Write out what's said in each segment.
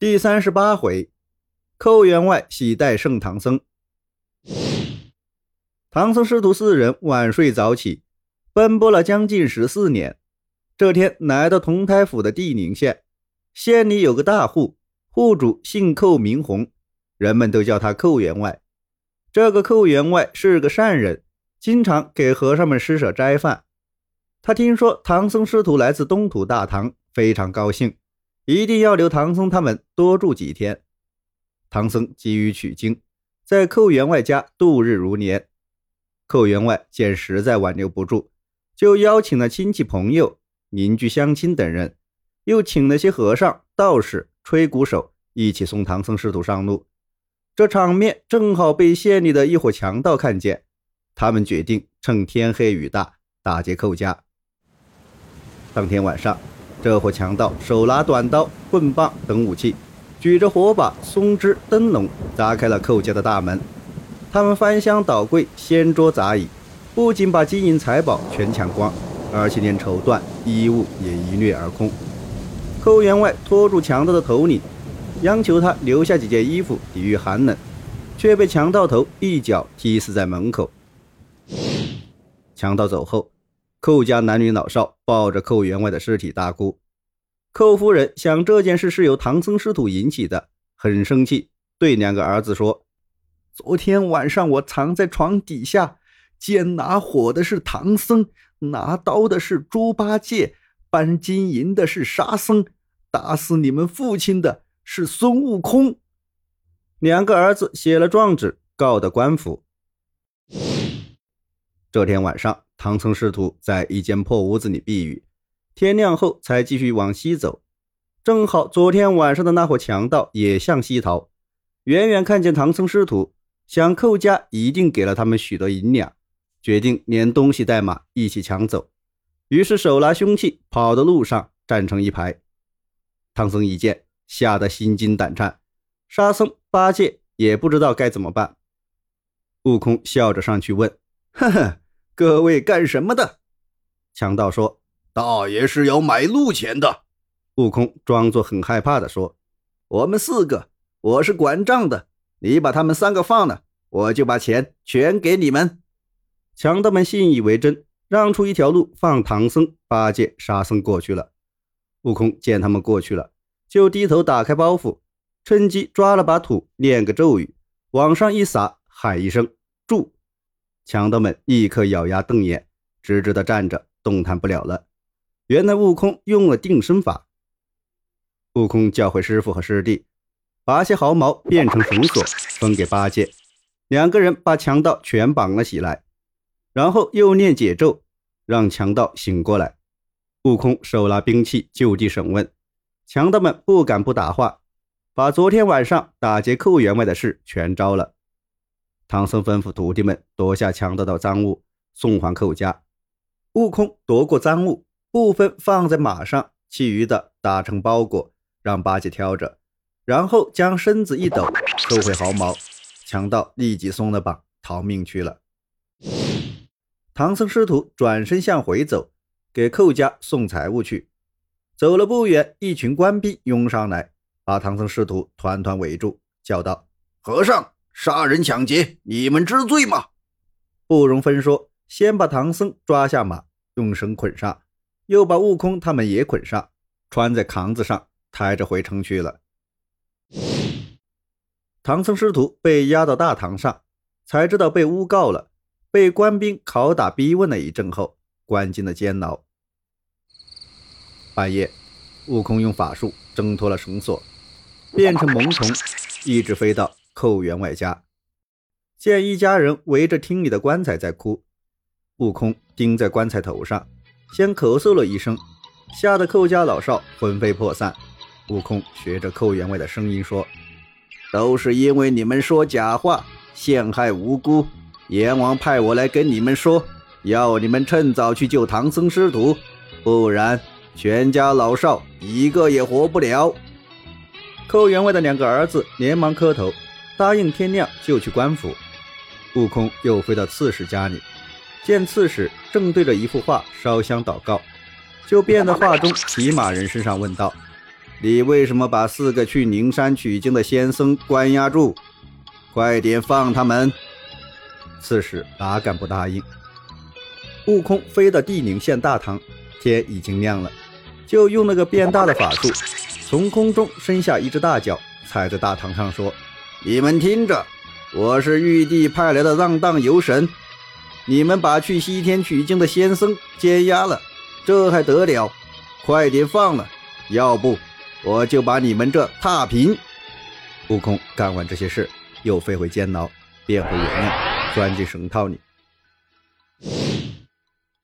第三十八回，寇员外喜带圣唐僧。唐僧师徒四人晚睡早起，奔波了将近十四年。这天来到同台府的地宁县，县里有个大户，户主姓寇名洪，人们都叫他寇员外。这个寇员外是个善人，经常给和尚们施舍斋饭。他听说唐僧师徒来自东土大唐，非常高兴。一定要留唐僧他们多住几天。唐僧急于取经，在寇员外家度日如年。寇员外见实在挽留不住，就邀请了亲戚朋友、邻居乡亲等人，又请了些和尚、道士、吹鼓手一起送唐僧师徒上路。这场面正好被县里的一伙强盗看见，他们决定趁天黑雨大打劫寇家。当天晚上。这伙强盗手拿短刀、棍棒等武器，举着火把、松枝、灯笼，砸开了寇家的大门。他们翻箱倒柜、掀桌砸椅，不仅把金银财宝全抢光，而且连绸缎、衣物也一掠而空。寇员外拖住强盗的头领，央求他留下几件衣服抵御寒冷，却被强盗头一脚踢死在门口。强盗走后。寇家男女老少抱着寇员外的尸体大哭。寇夫人想这件事是由唐僧师徒引起的，很生气，对两个儿子说：“昨天晚上我藏在床底下，见拿火的是唐僧，拿刀的是猪八戒，搬金银的是沙僧，打死你们父亲的是孙悟空。”两个儿子写了状纸，告的官府。这天晚上。唐僧师徒在一间破屋子里避雨，天亮后才继续往西走。正好昨天晚上的那伙强盗也向西逃，远远看见唐僧师徒，想寇家一定给了他们许多银两，决定连东西带马一起抢走。于是手拿凶器跑到路上，站成一排。唐僧一见，吓得心惊胆颤，沙僧、八戒也不知道该怎么办。悟空笑着上去问：“呵呵。”各位干什么的？强盗说：“大爷是要买路钱的。”悟空装作很害怕的说：“我们四个，我是管账的，你把他们三个放了，我就把钱全给你们。”强盗们信以为真，让出一条路放唐僧、八戒、沙僧过去了。悟空见他们过去了，就低头打开包袱，趁机抓了把土，念个咒语，往上一撒，喊一声“住”。强盗们立刻咬牙瞪眼，直直地站着，动弹不了了。原来悟空用了定身法。悟空教会师傅和师弟，拔些毫毛变成绳索，分给八戒。两个人把强盗全绑了起来，然后又念解咒，让强盗醒过来。悟空手拿兵器就地审问，强盗们不敢不答话，把昨天晚上打劫寇员外的事全招了。唐僧吩咐徒弟们夺下强盗的赃物，送还寇家。悟空夺过赃物，部分放在马上，其余的打成包裹，让八戒挑着，然后将身子一抖，收回毫毛。强盗立即松了绑，逃命去了。唐僧师徒转身向回走，给寇家送财物去。走了不远，一群官兵拥上来，把唐僧师徒团团围住，叫道：“和尚！”杀人抢劫，你们知罪吗？不容分说，先把唐僧抓下马，用绳捆上，又把悟空他们也捆上，穿在扛子上，抬着回城去了。唐僧师徒被押到大堂上，才知道被诬告了，被官兵拷打逼问了一阵后，关进了监牢。半夜，悟空用法术挣脱了绳索，变成萌虫，一直飞到。寇员外家，见一家人围着厅里的棺材在哭，悟空钉在棺材头上，先咳嗽了一声，吓得寇家老少魂飞魄散。悟空学着寇员外的声音说：“都是因为你们说假话，陷害无辜，阎王派我来跟你们说，要你们趁早去救唐僧师徒，不然全家老少一个也活不了。”寇员外的两个儿子连忙磕头。答应天亮就去官府。悟空又飞到刺史家里，见刺史正对着一幅画烧香祷告，就变在画中骑马人身上问道：“你为什么把四个去灵山取经的仙僧关押住？快点放他们！刺史哪敢不答应？悟空飞到地灵县大堂，天已经亮了，就用那个变大的法术，从空中伸下一只大脚，踩在大堂上说：“你们听着，我是玉帝派来的让荡游神，你们把去西天取经的仙僧监押了，这还得了？快点放了，要不……”我就把你们这踏平！悟空干完这些事，又飞回监牢，变回原样，钻进绳套里。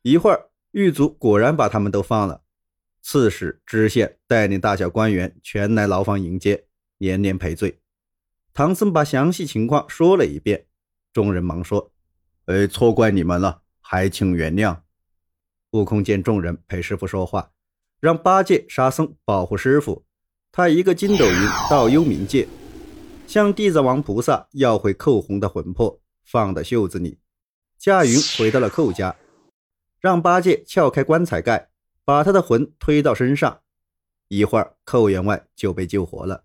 一会儿，狱卒果然把他们都放了。刺史、知县带领大小官员全来牢房迎接，连连赔罪。唐僧把详细情况说了一遍，众人忙说：“哎，错怪你们了，还请原谅。”悟空见众人陪师傅说话，让八戒、沙僧保护师傅。他一个筋斗云到幽冥界，向地藏王菩萨要回寇红的魂魄，放到袖子里。驾云回到了寇家，让八戒撬开棺材盖，把他的魂推到身上。一会儿，寇员外就被救活了。